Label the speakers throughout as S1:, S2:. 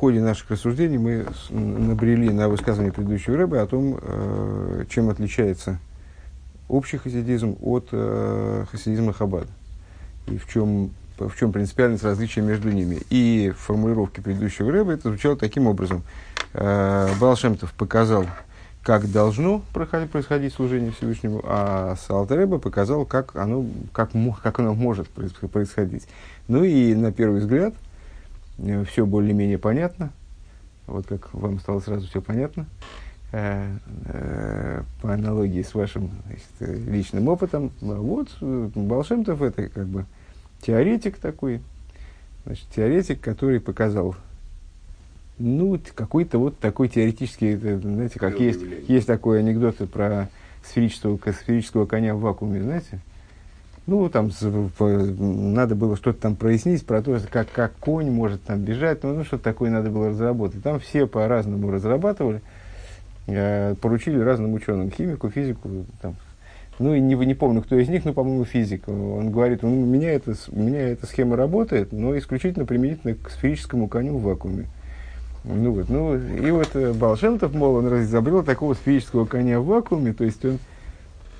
S1: ходе наших рассуждений мы набрели на высказывание предыдущего рыбы о том, э, чем отличается общий хасидизм от э, хасидизма Хаббада. И в чем, в чем принципиальность различия между ними. И в формулировке предыдущего рыбы это звучало таким образом. Э, Балшемтов показал, как должно происходить, служение Всевышнему, а Салтереба показал, как оно, как, как оно может происходить. Ну и на первый взгляд – все более-менее понятно. Вот как вам стало сразу все понятно. Э, э, по аналогии с вашим личным опытом. А вот Балшемтов это как бы теоретик такой. Значит, теоретик, который показал ну, какой-то вот такой теоретический, знаете, как есть, есть такой анекдот про сферического, сферического коня в вакууме, знаете? Ну, там надо было что-то там прояснить про то, как, как конь может там бежать, ну, ну что-то такое надо было разработать. Там все по-разному разрабатывали, э, поручили разным ученым, химику, физику, там, ну, и не, не помню, кто из них, но, по-моему, физик. Он говорит, у, меня это, у меня эта схема работает, но исключительно применительно к сферическому коню в вакууме. Ну, вот, ну, и вот э, Балшемтов, мол, он изобрел такого сферического коня в вакууме, то есть он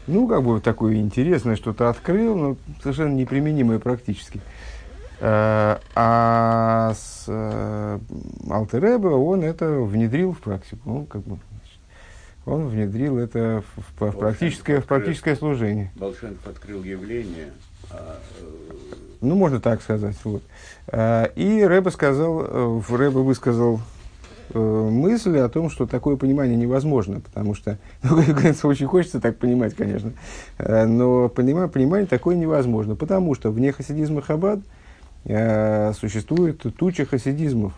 S1: ну, как бы такое интересное что-то открыл, но совершенно неприменимое практически. Э, а с э, Алтереба он это внедрил в практику. Ну, как бы, он внедрил это в, в, в практическое, в практическое служение.
S2: Волшенков открыл явление. А,
S1: э, ну, можно так сказать. Вот. И Рэба сказал, Рэба высказал мысль о том, что такое понимание невозможно, потому что, ну, очень хочется так понимать, конечно, э, но понимание, понимание такое невозможно, потому что вне хасидизма Хаббад э, существует туча хасидизмов,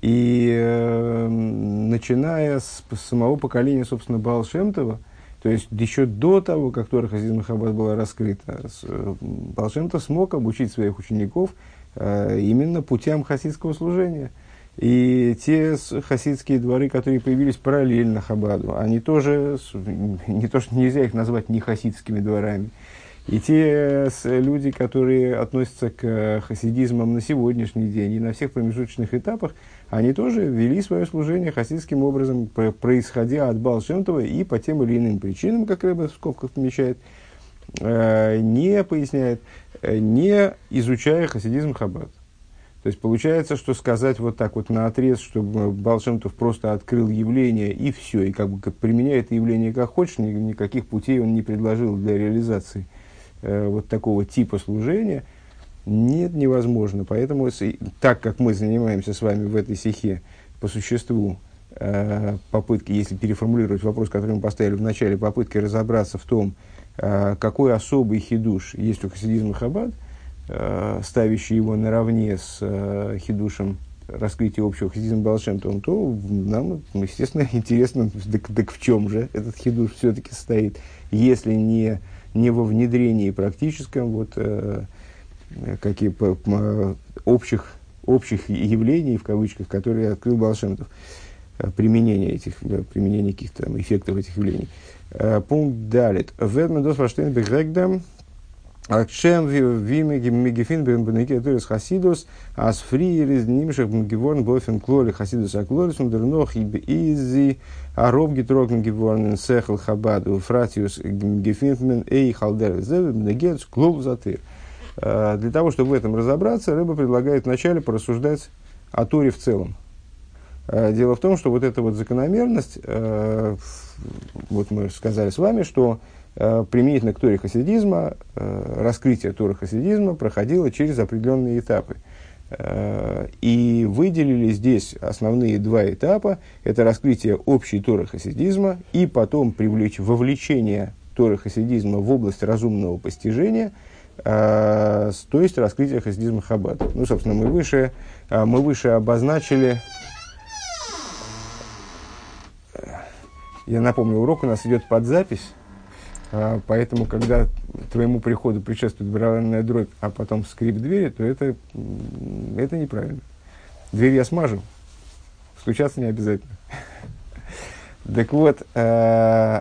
S1: и э, начиная с, самого поколения, собственно, Балшемтова, то есть еще до того, как Тора Хасидизма Хаббат была раскрыта, э, Балшемтов смог обучить своих учеников э, именно путям хасидского служения – и те хасидские дворы, которые появились параллельно Хабаду, они тоже, не то что нельзя их назвать не хасидскими дворами. И те люди, которые относятся к хасидизмам на сегодняшний день и на всех промежуточных этапах, они тоже вели свое служение хасидским образом, происходя от Балшемтова и по тем или иным причинам, как Рэба в скобках помещает, э, не поясняет, э, не изучая хасидизм Хаббат. То есть получается, что сказать вот так вот на отрез, что Балшемтов просто открыл явление и все, и как бы как это явление как хочешь, ни, никаких путей он не предложил для реализации э, вот такого типа служения, нет, невозможно. Поэтому, так как мы занимаемся с вами в этой стихе по существу, э, попытки, если переформулировать вопрос, который мы поставили в начале, попытки разобраться в том, э, какой особый хидуш есть у хасидизма Хаббат – ставящий его наравне с э, хидушем раскрытия общего хасидизма Балшемтом, то нам, естественно, интересно, так, так в чем же этот хидуш все-таки состоит, если не, не во внедрении практическом вот, э, какие, общих, общих явлений, в кавычках, которые открыл Балшемтов, э, применение этих, э, применение каких-то эффектов этих явлений. Э, пункт далит. Ведмендос Фаштейн Бегрегдам כשם ווי מ'געפינט בנוגע תורת החסידות, אז פריער איז נמשך געווארן באופן כללי חסידות הכללית און דערנאך איז זי אראפגעטראגן געווארן אין שכל חב"ד בפרטיות, געפינט מען אויך על דרך זה בנוגע צו כלל התורה. Для того, чтобы в этом разобраться, Ребе предлагает вначале порассуждать о Торе в целом. Дело в том, что вот эта вот закономерность, вот мы сказали с вами, что Э, применительно к Торе хасидизма, э, раскрытие Торы хасидизма проходило через определенные этапы. Э, и выделили здесь основные два этапа. Это раскрытие общей Торы хасидизма и потом привлечь, вовлечение Торы хасидизма в область разумного постижения, то есть раскрытие хасидизма Хаббата. Ну, собственно, мы выше, мы выше обозначили... Я напомню, урок у нас идет под запись. А, поэтому, когда твоему приходу предшествует барабанная дробь, а потом скрип двери, то это, это неправильно. Дверь я смажу, стучаться не обязательно. Так вот, э,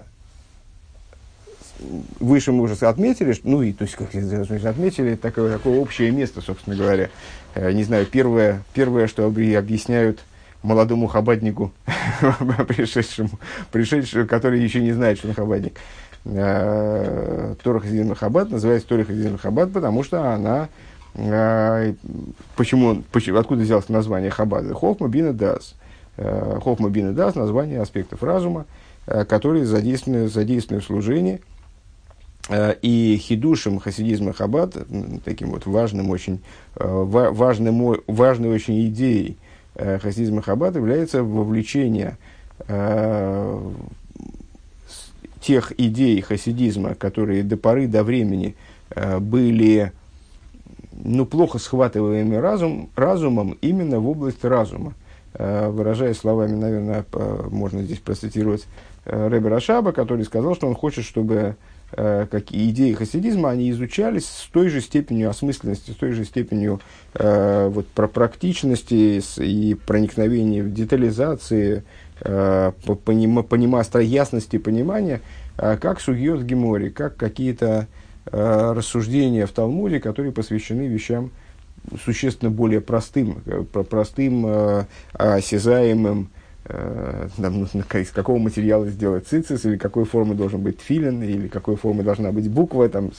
S1: выше мы уже отметили, ну и, то есть, как отметили, такое, такое общее место, собственно говоря. Э, не знаю, первое, первое, что объясняют молодому хабаднику, пришедшему, пришедшему, который еще не знает, что он хабадник. Э, Тора Хасидизм Хабад называется Тора Хасидизм Хабад, потому что она э, Почему, почему, откуда взялось название Хабада? Хохма Бина Дас. Э, Хохма Бина Дас – название аспектов разума, которые задействованы, задействованы в служении. И хидушем хасидизма Хабад, таким вот важным очень, важным, важной очень идеей хасидизма Хабад является вовлечение тех идей хасидизма, которые до поры до времени э, были ну, плохо схватываемы разум, разумом именно в область разума. Э, выражая словами, наверное, можно здесь процитировать э, Рэбе Рашаба, который сказал, что он хочет, чтобы какие идеи хасидизма, они изучались с той же степенью осмысленности, с той же степенью вот, про практичности и проникновения в детализации, понима, понима, ясности понимания, э, как сугьет Гемори, как какие-то э, рассуждения в Талмуде, которые посвящены вещам существенно более простым, э, простым, э, осязаемым, э, там, ну, из какого материала сделать цицис, или какой формы должен быть филин, или какой формы должна быть буква, там,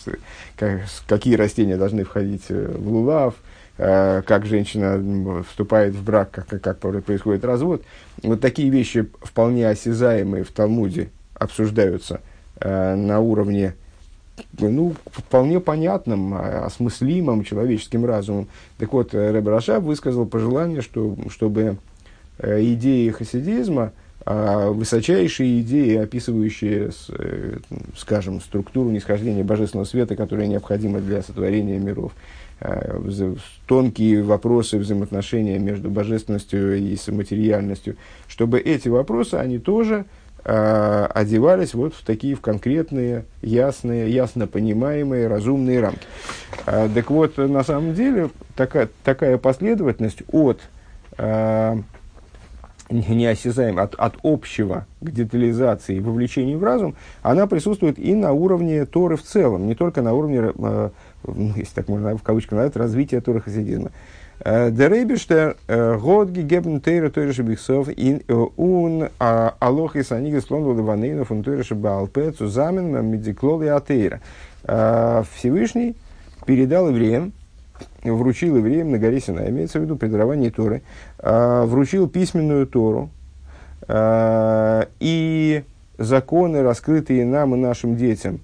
S1: какие растения должны входить э, в лулав, э, как женщина вступает в брак, как, как происходит развод. Вот такие вещи вполне осязаемые в Талмуде обсуждаются э, на уровне ну, вполне понятным, а, осмыслимым человеческим разумом. Так вот, Рэб Рашаб высказал пожелание, что, чтобы Э, идеи хасидизма, а высочайшие идеи, описывающие, э, скажем, структуру нисхождения божественного света, которая необходима для сотворения миров, э, тонкие вопросы взаимоотношения между божественностью и материальностью, чтобы эти вопросы, они тоже одевались вот в такие в конкретные, ясные, ясно понимаемые, разумные рамки. Так вот, на самом деле, такая, такая последовательность от неосязаем, от, от общего к детализации и вовлечению в разум, она присутствует и на уровне Торы в целом, не только на уровне, э, ну, если так можно в кавычках назвать, развития Торы хасидизма. Э, Дерейбиштер э, год гигебн тейра тойрша бихсов ин э, ун а, алох и санига слон ладаванейна фун тойрша баалпе цузамен медиклол и атеира. Всевышний передал евреям вручил евреям на горе Сина, имеется в виду при даровании Торы, вручил письменную Тору и законы, раскрытые нам и нашим детям,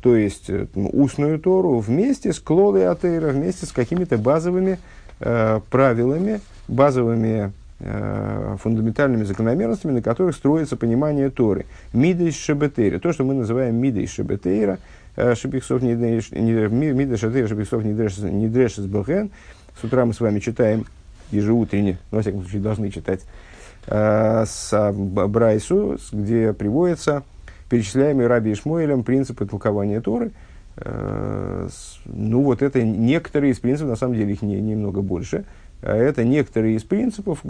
S1: то есть э, устную Тору, вместе с Клодой Атеира, вместе с какими-то базовыми э, правилами, базовыми э, фундаментальными закономерностями, на которых строится понимание Торы. Мидейш Шебетейра, то, что мы называем Мидейш Э, Шабихсов Мида Шатыр Шабихсов Нидрешес Бахен. С утра мы с вами читаем ежеутренне, ну, во всяком случае, должны читать, э, с Брайсу, где приводятся перечисляемые Раби Ишмоэлем принципы толкования Торы. Э, ну, вот это некоторые из принципов, на самом деле их не, немного больше. Это некоторые из принципов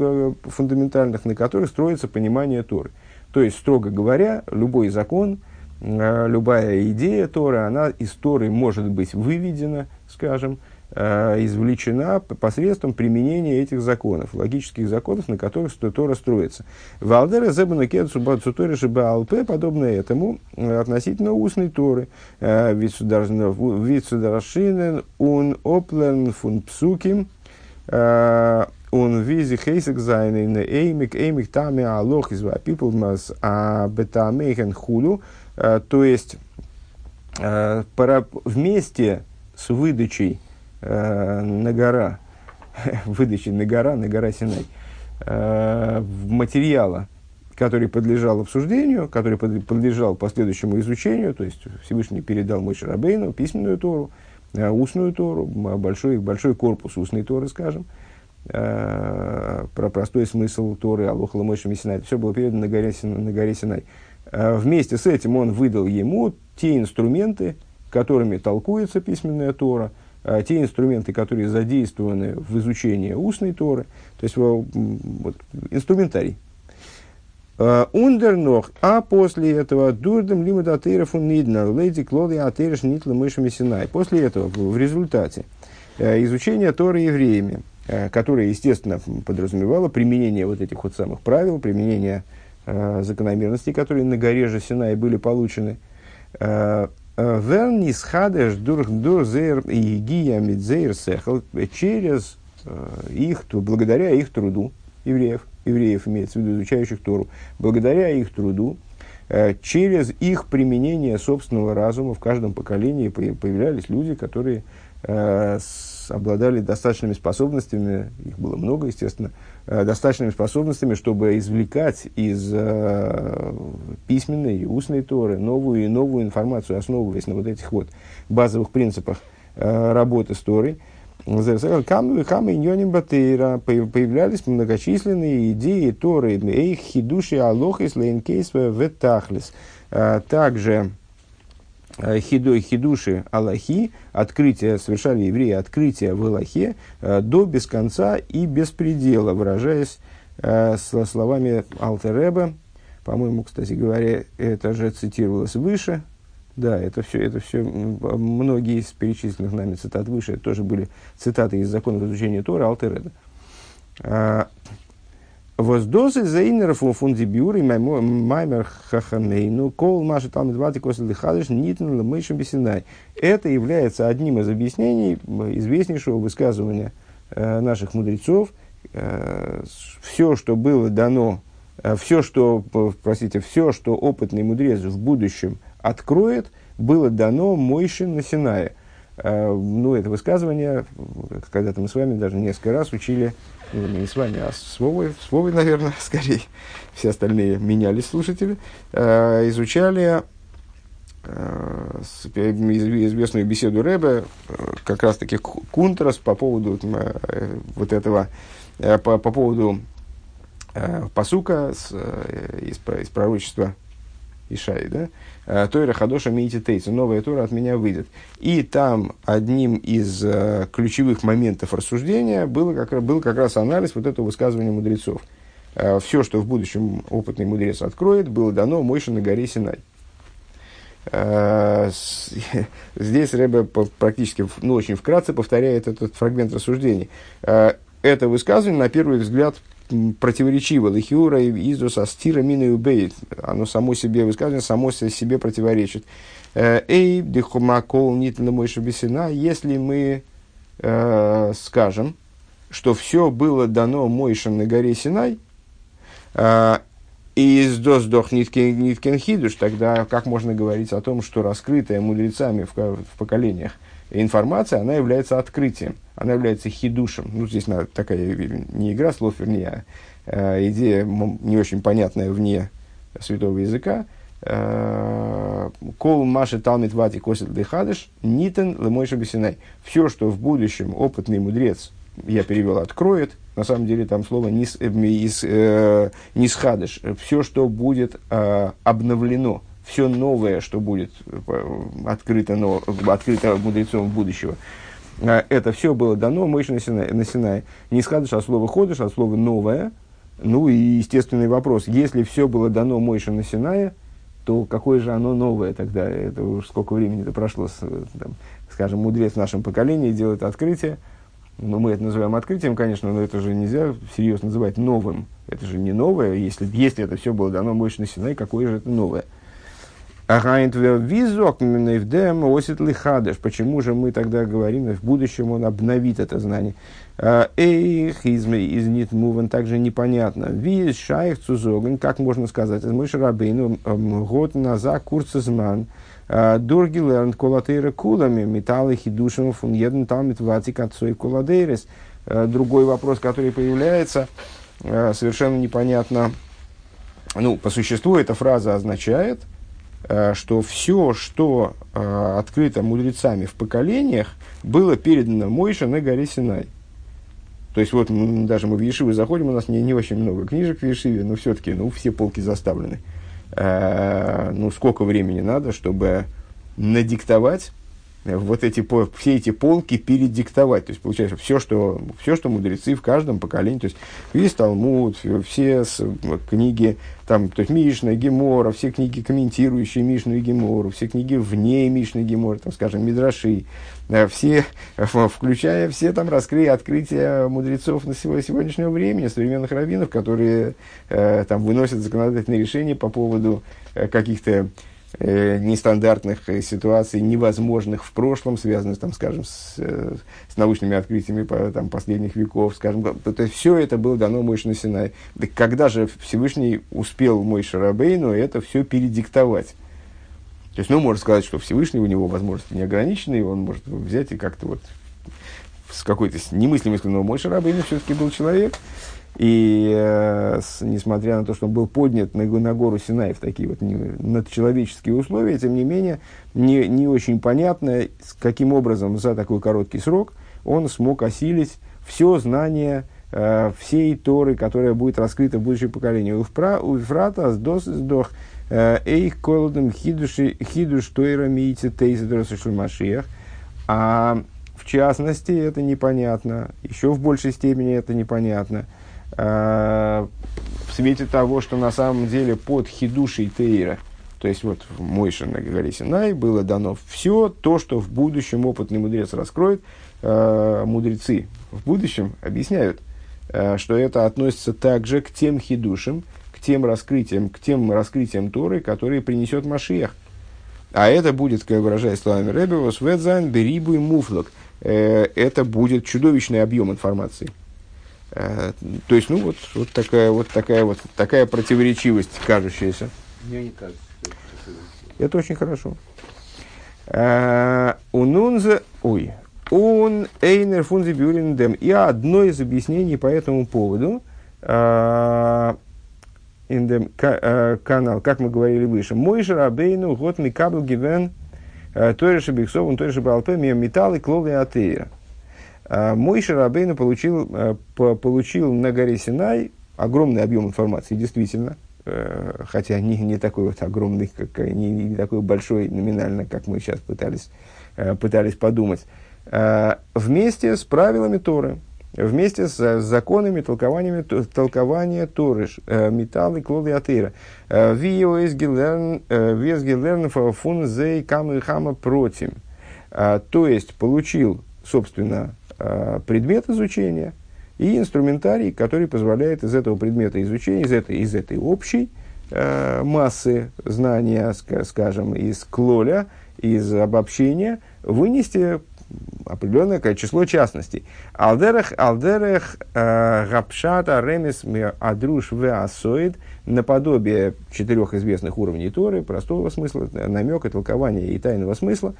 S1: фундаментальных, на которых строится понимание Торы. То есть, строго говоря, любой закон – Э, любая идея Торы, она из Торы может быть выведена, скажем, э, извлечена посредством применения этих законов, логических законов, на которых Тора строится. Валдера зебана кедсу бацуторы шибаалпе, подобно этому, э, относительно устной Торы. Вицударшинен ун оплен фун псуким, он визи хейсек зайнен эймик эймик тами алох из пиплмас а бетамейхен худу, Э, то есть, э, вместе с выдачей э, на гора, выдачей на гора, на гора Синай, материала, который подлежал обсуждению, который подлежал последующему изучению, то есть Всевышний передал Мой Шарабейну письменную Тору, устную Тору, большой, большой корпус устной Торы, скажем, про простой смысл Торы, Алоха Ламойша Синай. Все было передано на горе, на горе Синай. Э, вместе с этим он выдал ему те инструменты, которыми толкуется письменная Тора, э, те инструменты, которые задействованы в изучении устной Торы, то есть вот, инструментарий. Э, Ундернох, а после этого дурдем лимит атерафу ниднер, леди клоди атереш нитла мышами синай. После этого, в результате изучения Торы евреями, которая, естественно, подразумевала применение вот этих вот самых правил, применение закономерностей, которые на горе же Синай были получены. Вернис хадеш дурзер и гия мидзейр сехал через их, благодаря их труду евреев, евреев имеется в виду изучающих Тору, благодаря их труду, через их применение собственного разума в каждом поколении появлялись люди, которые Э, обладали достаточными способностями, их было много, естественно, э, достаточными способностями, чтобы извлекать из э, письменной и устной Торы новую и новую информацию, основываясь на вот этих вот базовых принципах э, работы с Торой. Появлялись многочисленные идеи Торы, эйх хидуши алохис лейнкейс ветахлис. Также Э, хидой хидуши Аллахи, открытие, совершали евреи открытие в Аллахе э, до без конца и без предела, выражаясь э, со словами Алтереба, по-моему, кстати говоря, это же цитировалось выше, да, это все, это все, многие из перечисленных нами цитат выше, это тоже были цитаты из законов изучения Тора Алтереда. Воздозы заинеров у фундибюры маймер хахамейну кол маши там двадцать косл лихадыш нитн лымышем бесинай. Это является одним из объяснений известнейшего высказывания э, наших мудрецов. Э, все, что было дано, э, все, что, простите, все, что опытный мудрец в будущем откроет, было дано Мойше на Синае. Э, ну, это высказывание, когда-то мы с вами даже несколько раз учили ну, не с вами, а с Вовой, с Вовой, наверное, скорее, все остальные менялись слушатели, э, изучали э, известную беседу Рэбе, как раз-таки Кунтрас по поводу вот этого, по, по поводу посука из, из пророчества Ишай, да, Э, Тойра Хадоша Мейти Тейца, новая Тора от меня выйдет. И там одним из э, ключевых моментов рассуждения было как, был как раз анализ вот этого высказывания мудрецов. Э, Все, что в будущем опытный мудрец откроет, было дано Мойше на горе Синай. Здесь Рэбе практически, ну, очень вкратце повторяет этот фрагмент рассуждений. Это высказывание, на первый взгляд, противоречиво. Лихиура издус астира мина убейт. Оно само себе высказывание, само себе противоречит. Э, Эй, дихумакол нит мойша бесина. Если мы э, скажем, что все было дано Мойшем на горе Синай, э, и из досдох ниткин хидуш, тогда как можно говорить о том, что раскрытая мудрецами в, в поколениях информация, она является открытием – она является хидушем. Ну, здесь надо, такая не игра слов, вернее, а э, идея не очень понятная вне святого языка. Э, Кол маши талмит вати косит дыхадыш, нитен лемойша бесинай. Все, что в будущем опытный мудрец, я перевел, откроет, на самом деле там слово нис, э, э, нисхадыш. Все, что будет э, обновлено, все новое, что будет э, открыто, но, открыто мудрецом будущего. А, это все было дано Мойше на Синае. На Синае. Не сходишь от слова ходишь, от слова новое. Ну и естественный вопрос. Если все было дано Мойше на Синае, то какое же оно новое тогда? Это уж сколько времени это прошло, там, скажем, мудрец в нашем поколении делает открытие. Ну, мы это называем открытием, конечно, но это же нельзя всерьез называть новым. Это же не новое. Если, если это все было дано Мойше на Синае, какое же это новое? Почему же мы тогда говорим, в будущем он обновит это знание? А, Эйх из Нитмуван также непонятно. Виз шайх цузоген, как можно сказать, из Мойши Рабейну год назад курцезман. А, Дорги лерн колатейра кулами, металлы хидушим фун еден талмит ватик отцой коладейрес. А, другой вопрос, который появляется, совершенно непонятно. Ну, по существу эта фраза означает – что все, что э, открыто мудрецами в поколениях, было передано Мойше на горе Синай. То есть, вот даже мы в Ешивы заходим, у нас не, не очень много книжек в Ешиве, но все-таки ну, все полки заставлены. Э, ну, сколько времени надо, чтобы надиктовать вот эти, все эти полки передиктовать. То есть, получается, все, что, все, что мудрецы в каждом поколении, то есть, весь Талмуд, все книги, там, то есть, Мишна, Гемора, все книги, комментирующие Мишну и Гемору, все книги вне Мишны и Гемора, там, скажем, Мидраши, э, все, включая все там раскрытия, открытия мудрецов на сегодняшнего времени, современных раввинов, которые э, там выносят законодательные решения по поводу э, каких-то э, нестандартных э, ситуаций, невозможных в прошлом, связанных, там, скажем, с, э, с научными открытиями по, там, последних веков, скажем, то есть все это было дано Мойше на Синай. Так когда же Всевышний успел Мойше Рабейну это все передиктовать? То есть, ну, можно сказать, что Всевышний, у него возможности неограниченные, он может взять и как-то вот с какой-то немыслимой, но Мойше Рабейну все-таки был человек, и э, с, несмотря на то, что он был поднят на, на гору Синай в такие вот не, надчеловеческие условия, тем не менее, не, не очень понятно, каким образом за такой короткий срок он смог осилить все знание э, всей Торы, которая будет раскрыта в будущем поколении. У Ефрата сдох э, эйх колодом хидуш тойра мийте тейзедроса шульмашиях. А в частности, это непонятно, еще в большей степени это непонятно – в свете того, что на самом деле под хидушей Тейра, то есть вот в Мойше на горе Синай было дано все то, что в будущем опытный мудрец раскроет. Э, мудрецы в будущем объясняют, э, что это относится также к тем хидушам, к тем раскрытиям, к тем раскрытиям Торы, которые принесет Машиях. А это будет, как выражаясь словами Ребевос, Ведзайн, Берибу и Муфлок. Это будет чудовищный объем информации. Э, то есть, ну, вот, вот, такая, вот, такая, вот такая противоречивость кажущаяся.
S2: Мне не кажется.
S1: Это очень хорошо. Э, Унунзе, ой, он эйнер фунзи бюрин И одно из объяснений по этому поводу, э, индем канал, как мы говорили выше, мой же рабейну год микабл гивен тойреша биксов, он тойреша балпе, мием металл и клолы атея. А, мой Шарабейна получил, э, получил на горе Синай огромный объем информации, действительно, э, хотя не, не такой вот огромный, как, не, не такой большой номинально, как мы сейчас пытались, э, пытались подумать, вместе с правилами Торы, вместе с законами, толкованиями, толкования Торы, металлы, клоды атеира. Виоэс гилерн фун зей камы хама против. То есть, получил, собственно, Э, предмет изучения и инструментарий, который позволяет из этого предмета изучения, из этой, из этой общей э, массы знания, скажем, из клоля, из обобщения, вынести определенное число частностей. Алдерех, алдерех, э, гапшата, ремес, адруш, веасоид, наподобие четырех известных уровней Торы, простого смысла, намека, толкования и тайного смысла,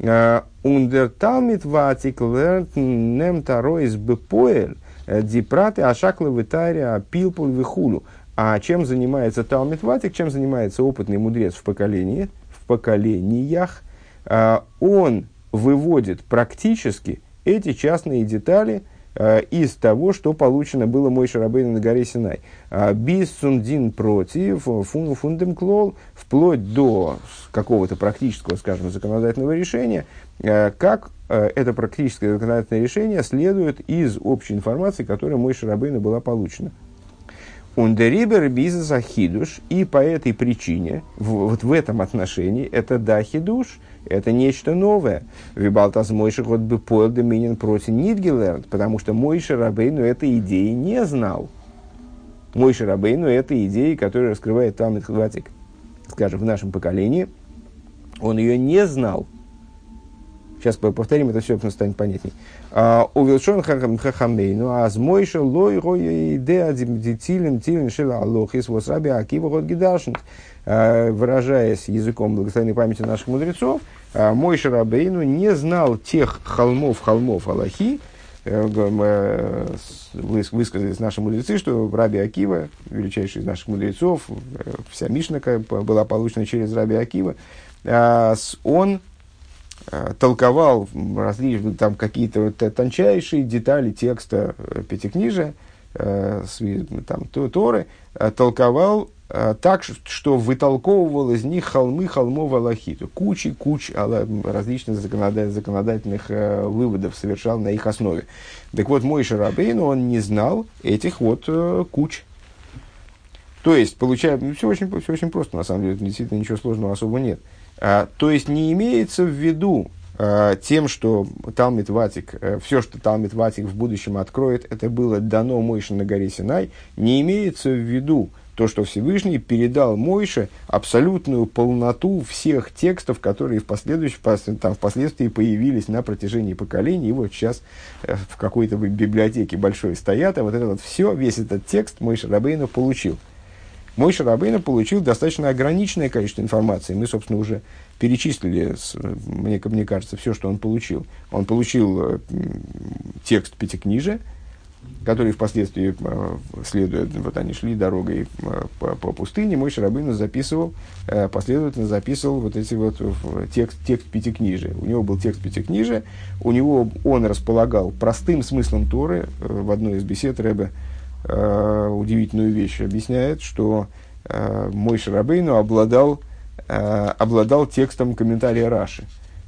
S1: Ундер Талмит Ватик Лернт Нем Тароис Бепоэль Дипраты Ашаклы Витария Пилпуль Вихулю. А чем занимается Талмит Ватик, чем занимается опытный мудрец в поколении, в поколениях, он выводит практически эти частные детали Э, из того, что получено было мой Шарабейн на горе Синай. А, Бис сундин против фун, фундем клол, вплоть до какого-то практического, скажем, законодательного решения, э, как э, это практическое законодательное решение следует из общей информации, которая мой Шарабейна была получена. Ундерибер бизнеса хидуш, и по этой причине, вот в этом отношении, это да хидуш, это нечто новое. Вибалтас Мойши хоть бы поел доминин против Нидгелерн, потому что Мойши Рабейну этой идеи не знал. Мойши Рабейну этой идеи, которая раскрывает Талмит Хватик, скажем, в нашем поколении, он ее не знал. Сейчас повторим, это все станет понятней. А, Увелшон хахамей, ну а змойша лой рой идея тилин тилин шила алохис восаби акива год гидашнт. А, выражаясь языком благословенной памяти наших мудрецов, а, мой Шарабейну не знал тех холмов, холмов Аллахи, э, э, высказались наши мудрецы, что Раби Акива, величайший из наших мудрецов, э, вся Мишна была получена через Раби Акива, он Э, толковал различные там какие-то вот тончайшие детали текста э, Пятикнижия, э, там, Торы, толковал э, так, что вытолковывал из них холмы холмов Аллахиту. Кучи, куч различных законодательных э, выводов совершал на их основе. Так вот, мой Шарабейн, он не знал этих вот э, куч. То есть, получается, ну, все очень, все очень просто, на самом деле, действительно ничего сложного особо нет. А, то есть, не имеется в виду а, тем, что Талмит Ватик, а, все, что Талмит Ватик в будущем откроет, это было дано Мойше на горе Синай, не имеется в виду то, что Всевышний передал Мойше абсолютную полноту всех текстов, которые в последующем, там, впоследствии появились на протяжении поколений, и вот сейчас э, в какой-то библиотеке большой стоят, а вот это вот все, весь этот текст Мойше Рабейну получил – мой Шарабейна получил достаточно ограниченное количество информации. Мы, собственно, уже перечислили, мне, мне кажется, все, что он получил. Он получил э, текст Пятикнижия, который впоследствии, э, следуя, вот они шли дорогой э, по, по пустыне, мой Шарабейна записывал, последовательно записывал вот эти вот текст, текст Пятикнижия. У него был текст Пятикнижия, у него он располагал простым смыслом Торы. В одной из бесед Рэбе э, удивительную вещь. Объясняет, что э, мой Шарабейну обладал, э, обладал текстом комментария Раши.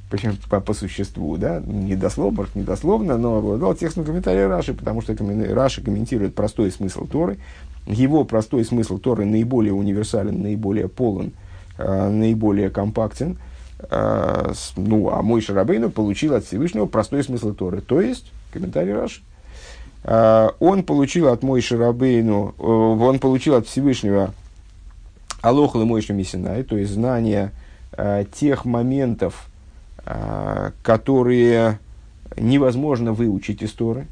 S1: Причем по, по существу, да, не дословно, не дословно, но обладал текстом комментария Раши, потому что Раши комментирует простой смысл Торы. Его простой смысл Торы наиболее универсален, наиболее полон, э, наиболее компактен. Э, с, ну, а мой Шарабейну получил от Всевышнего простой смысл Торы, то есть комментарий Раши. А, он получил от Мойши Рабейну, э, он получил от Всевышнего Алохла Мойши Мисинай, то есть знание э, тех моментов, э, которые невозможно выучить из Торы,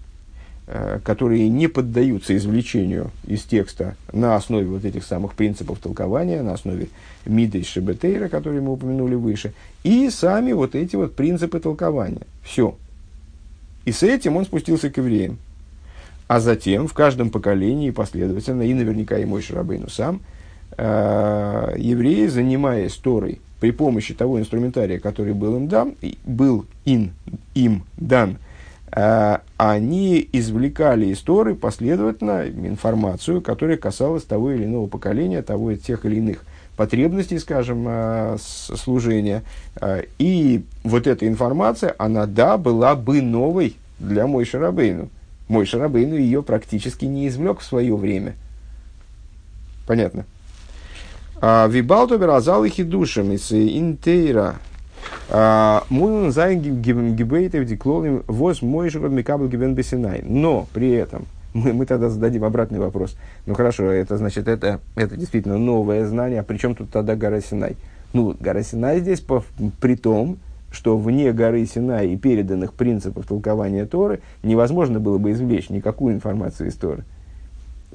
S1: которые не поддаются извлечению из текста на основе вот этих самых принципов толкования, на основе Мида и Шебетейра, которые мы упомянули выше, и сами вот эти вот принципы толкования. Все. И с этим он спустился к евреям. А затем в каждом поколении последовательно, и наверняка и мой Шарабейну сам, э, евреи, занимаясь Торой при помощи того инструментария, который был им дан, был им, им дан, э, они извлекали из Торы последовательно информацию, которая касалась того или иного поколения, того тех или иных потребностей, скажем, э, служения. Э, и вот эта информация, она, да, была бы новой для Моше Рабейну. Моше Рабейну ее практически не извлек в свое время. Понятно. А, וויבאלד אבער אז אלע חידושים אין תורה, א, מוזן זיין געבויט אויף די כללים וואס משה האט מקבל געווען בסיני. Но при этом мы, мы тогда зададим обратный вопрос. Ну хорошо, это значит, это, это действительно новое знание. А при чем тут тогда гора Синай? Ну, гора Синай здесь по, при том, что вне горы Синай и переданных принципов толкования Торы невозможно было бы извлечь никакую информацию из Торы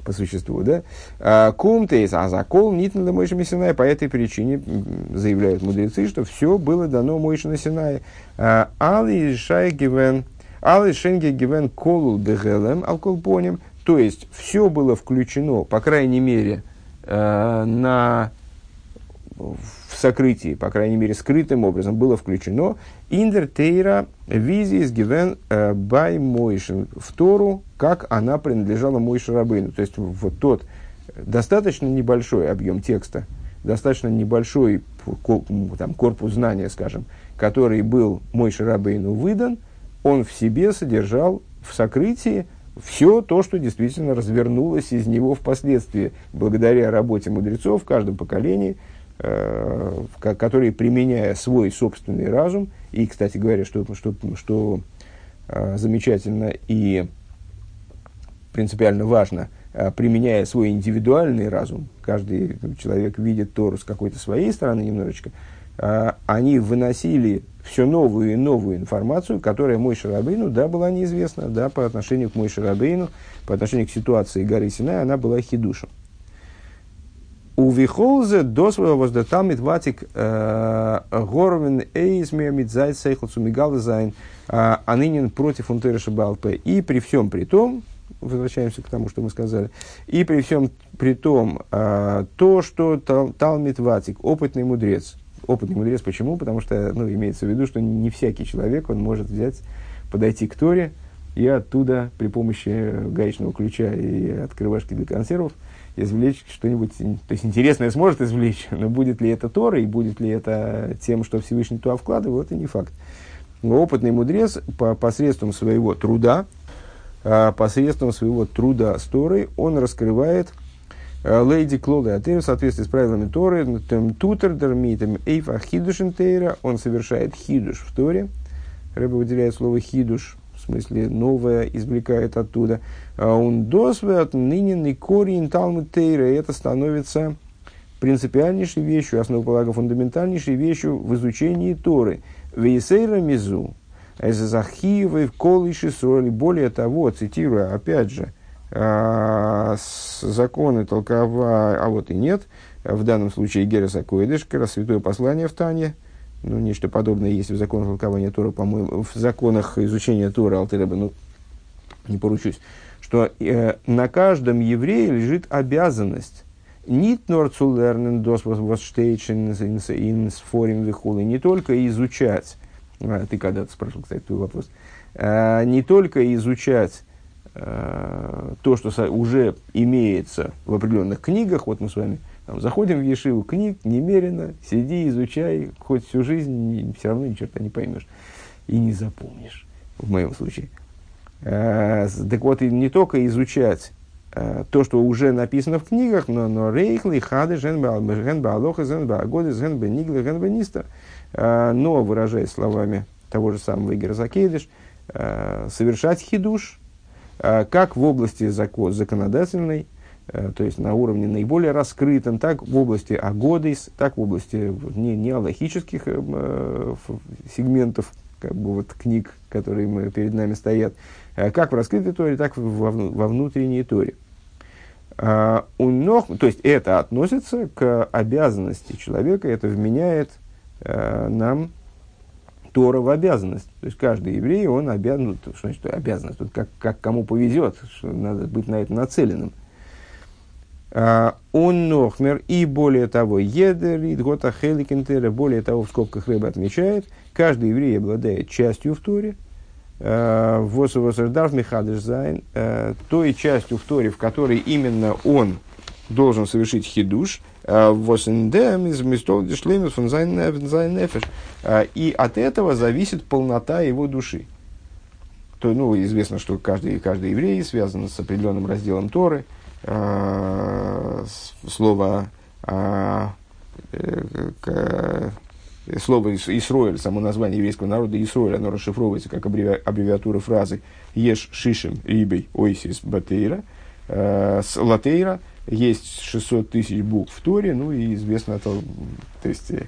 S1: по существу, да? А, Кумтейс, а закол нитна Мойши Синай. По этой причине заявляют мудрецы, что все было дано Мойши на Синае. А, Али Шай Гивен, Али Шенге Гивен Колул Бегелем Алколпоним. То есть, все было включено, по крайней мере, э, на в сокрытии, по крайней мере, скрытым образом было включено Индертейра визис гивен э, бай Мойшин в Тору, как она принадлежала Мойше Рабыну. То есть, вот тот достаточно небольшой объем текста, достаточно небольшой там, корпус знания, скажем, который был Мойше Рабыну выдан, он в себе содержал в сокрытии все то, что действительно развернулось из него впоследствии, благодаря работе мудрецов в каждом поколении – которые, применяя свой собственный разум, и, кстати говоря, что, что, что э, замечательно и принципиально важно, э, применяя свой индивидуальный разум, каждый человек видит Тору с какой-то своей стороны немножечко, они выносили все новую и новую информацию, которая мой Шарабейну, да, была неизвестна, да, по отношению к мой Шарабейну, по отношению к ситуации горы Синай, она была хидушем. У Вихолзе до своего воздатамит ватик э, горвен эйзмер мидзайт сейхлцу мигалзайн анынин а против унтереша балпе. И при всем при том, возвращаемся к тому, что мы сказали, и при всем при том, э, то, что Талмит Ватик, опытный мудрец, опытный мудрец, почему? Потому что, ну, имеется в виду, что не всякий человек, он может взять, подойти к Торе и оттуда при помощи гаечного ключа и открывашки для консервов – извлечь что-нибудь, то есть интересное сможет извлечь, но будет ли это Тора и будет ли это тем, что Всевышний туда вкладывал, это не факт. Но опытный мудрец по, посредством своего труда, а, посредством своего труда с Торой, он раскрывает а, Лейди Клода Атею в соответствии с правилами Торы, Тутер Дермитем Эйфа Хидушен Тейра, он совершает хидуш в Торе. Рыба выделяет слово хидуш, смысле новое, извлекает оттуда. А он досвет ныне корень Талмуд Тейра, это становится принципиальнейшей вещью, основополагом фундаментальнейшей вещью в изучении Торы. Вейсейра Мизу, в Колыши Сроли. Более того, цитируя, опять же, а, законы толкова, а вот и нет, в данном случае Гереса Койдыш, как раз святое послание в Тане, ну, нечто подобное есть в законах толкования Тора, по-моему, в законах изучения Тора Алтереба, ну, не поручусь, что э, на каждом еврее лежит обязанность Нит норцулернен дос восштейчен инсфорим вихулы. Не только изучать, а, ты когда-то спрашивал, кстати, твой вопрос, а, не только изучать а, то, что уже имеется в определенных книгах, вот мы с вами там, заходим в Ешиву, книг немерено, сиди, изучай, хоть всю жизнь, все равно ни черта не поймешь и не запомнишь, в моем случае. А, так вот, и не только изучать Э, то, что уже написано в книгах, но, но рейхли, хады, женба, алоха, женба, агоды, женба, нигли, женба, ниста, но, выражаясь словами того же самого Игоря Закейдыш, э, совершать хидуш, как в области закон, законодательной, то есть на уровне наиболее раскрытом, так в области агодис, так в области не, не аллахических э, сегментов как бы вот книг, которые мы, перед нами стоят, как в раскрытой торе, так и во, во внутренней торе. Ног, то есть это относится к обязанности человека, это вменяет uh, нам Тора в обязанность. То есть каждый еврей, он обязан, ну, что значит обязанность, тут как, как кому повезет, что надо быть на это нацеленным. Uh, он нохмер, и более того, едер, идгота хеликентера, более того, в скобках рыба отмечает, каждый еврей обладает частью в Торе, Восовосердав Михадыш Зайн, той частью в Торе, в которой именно он должен совершить хидуш, Восендем из Мистол Дешлемис фон Нефеш. И от этого зависит полнота его души. То, ну, известно, что каждый, каждый еврей связан с определенным разделом Торы. Слово слово Исроэль, само название еврейского народа Исроэль, оно расшифровывается как аббревиатура фразы «Еш шишем рибей ойсис батейра». Э, с латейра есть 600 тысяч букв в Торе, ну и известно, то, то есть э,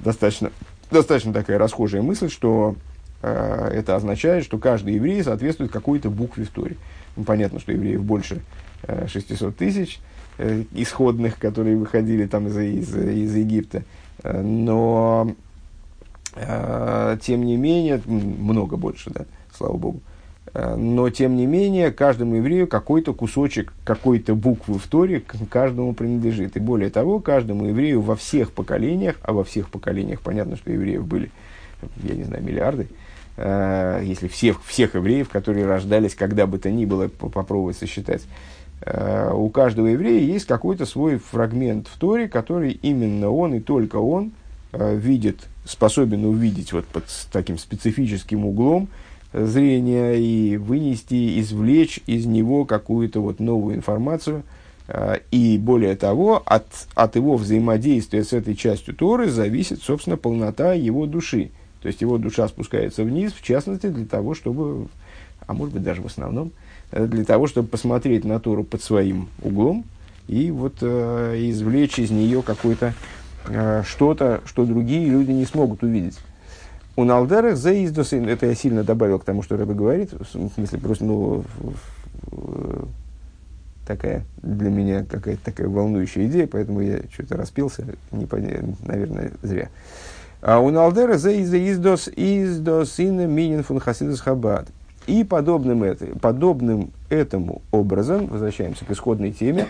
S1: достаточно, достаточно такая расхожая мысль, что э, это означает, что каждый еврей соответствует какой-то букве в Торе. Ну, понятно, что евреев больше э, 600 тысяч э, исходных, которые выходили там из, из, из Египта. Но, э, тем не менее, много больше, да, слава богу. Э, но, тем не менее, каждому еврею какой-то кусочек, какой-то буквы в Торе каждому принадлежит. И более того, каждому еврею во всех поколениях, а во всех поколениях понятно, что евреев были, я не знаю, миллиарды, э, если всех, всех евреев, которые рождались когда бы то ни было, попробовать сосчитать, Э, у каждого еврея есть какой-то свой фрагмент в Торе, который именно он и только он э, видит, способен увидеть вот под таким специфическим углом зрения и вынести, извлечь из него какую-то вот новую информацию. Э, и более того, от, от его взаимодействия с этой частью Торы зависит, собственно, полнота его души. То есть его душа спускается вниз, в частности, для того, чтобы, а может быть даже в основном, Э, для того, чтобы посмотреть на Тору под своим углом и вот э, извлечь из нее какое-то э, что-то, что другие люди не смогут увидеть. У Налдерах за издосы, это я сильно добавил к тому, что Рэбе говорит, в смысле просто, ну, такая для меня какая-то такая волнующая идея, поэтому я что-то распился, не, наверное, зря. А у Налдера за издос издос ин минин фун хасидас хабад. И подобным, это, подобным этому образом, возвращаемся к исходной теме,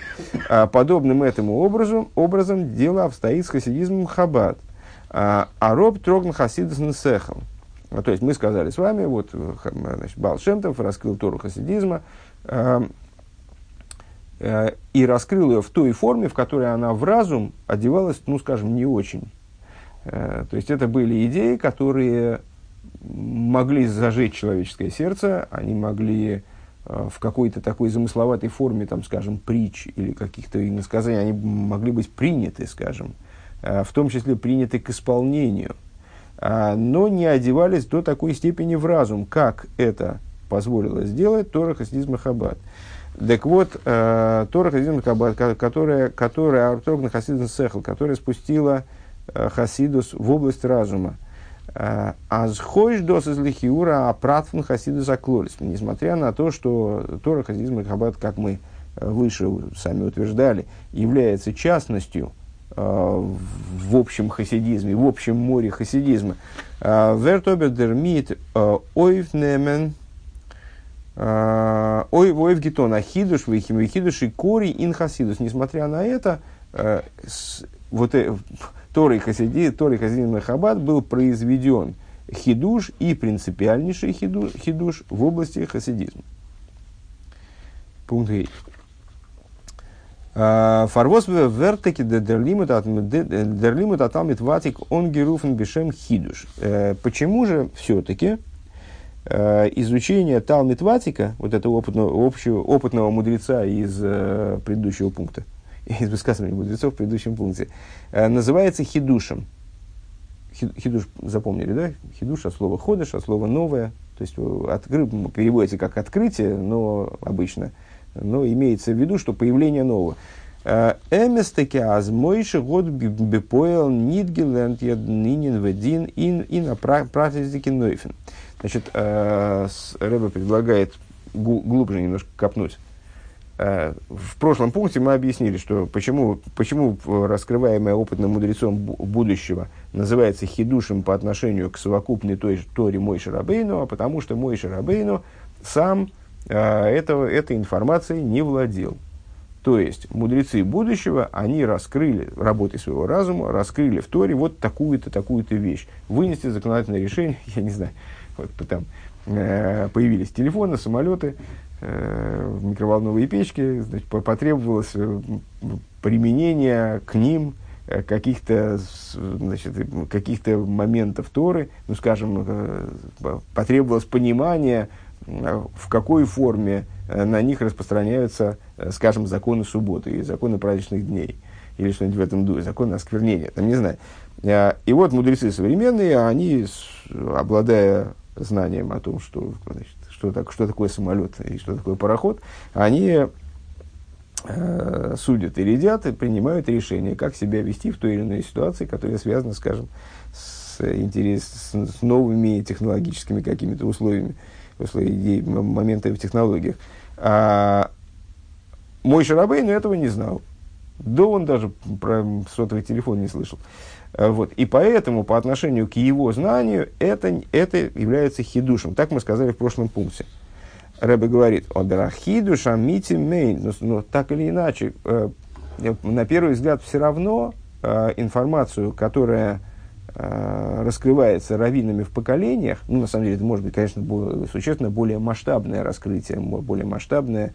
S1: а, подобным этому образом, образом дело обстоит с хасидизмом Хаббат. А, а роб трогн хасидас нсехом. То есть мы сказали с вами, вот значит, Балшемтов раскрыл Тору хасидизма, а, э, и раскрыл ее в той форме, в которой она в разум одевалась, ну, скажем, не очень. Э, то есть это были идеи, которые могли зажечь человеческое сердце, они могли э, в какой-то такой замысловатой форме, там, скажем, притч или каких-то иносказаний, они могли быть приняты, скажем, в том числе приняты к исполнению, но не одевались до такой степени в разум, как это позволило сделать Тора Хасидизм Хаббат. Так вот, э, Тора Хасидизм Хаббат, которая, которая Артогна Хасидизм Сехл, которая спустила э, Хасидус в область разума. Э, Аз хойш дос из лихиура, а пратфун Хасидус Аклолис. Несмотря на то, что Тора Хасидизм Хаббат, как мы э, выше сами утверждали, является частностью э, в общем хасидизме, в общем море хасидизма. Э, Вертобер дермит ойвнемен ой, ой, в гетон, ахидуш, вихим, вихидуш и кори ин хасидус. Несмотря на это, вот Торой Хасиди, Торой Хасидин Махабад был произведен хидуш и принципиальнейший хидуш, хидуш в области хасидизма. Пункт Гей. Э, Фарвос вертеки дерлимут аталмит ватик он геруфен бешем хидуш. Э, почему же все-таки Э, изучение Талмит Ватика, вот этого опытного, общего, опытного мудреца из э, предыдущего пункта, из высказывания мудрецов в предыдущем пункте, э, называется хидушем. Хидуш запомнили, да? Хидуш от слова ходыш, от слова новое. То есть откры, переводится как открытие, но обычно. Но имеется в виду, что появление нового. Эместеки аз мойши год бепоэл нидгеленд яднинин ведин ин и на практике нойфен. Значит, э, Рэба предлагает глубже немножко копнуть. Э, в прошлом пункте мы объяснили, что почему, почему раскрываемое опытным мудрецом будущего называется хидушем по отношению к совокупной той же Торе Мой Шарабейну, а потому что Мой Шарабейну сам э, этого, этой информацией не владел. То есть мудрецы будущего, они раскрыли работой своего разума, раскрыли в Торе вот такую-то, такую-то вещь. Вынести законодательное решение, я не знаю, вот, там э, появились телефоны, самолеты, э, микроволновые печки, значит, потребовалось э, применение к ним э, каких-то значит, каких-то моментов Торы, ну, скажем, потребовалось понимание, в какой форме на них распространяются, скажем, законы субботы и законы праздничных дней, или что-нибудь в этом духе, законы осквернения, там, не знаю. И вот мудрецы современные, они, обладая знанием о том, что, значит, что, так, что такое самолет и что такое пароход, они э, судят и рядят и принимают решение, как себя вести в той или иной ситуации, которая связана, скажем, с, интерес, с, с новыми технологическими какими-то условиями, условиями моментами в технологиях. А мой но этого не знал. Да он даже про сотовый телефон не слышал. Э, вот. И поэтому по отношению к его знанию это, это является хидушем. Так мы сказали в прошлом пункте. Рэбе говорит, «Оберахидуш амити мейн». Но, но так или иначе, э, на первый взгляд, все равно э, информацию, которая э, раскрывается раввинами в поколениях, ну, на самом деле, это может быть, конечно, более, существенно более масштабное раскрытие, более масштабное,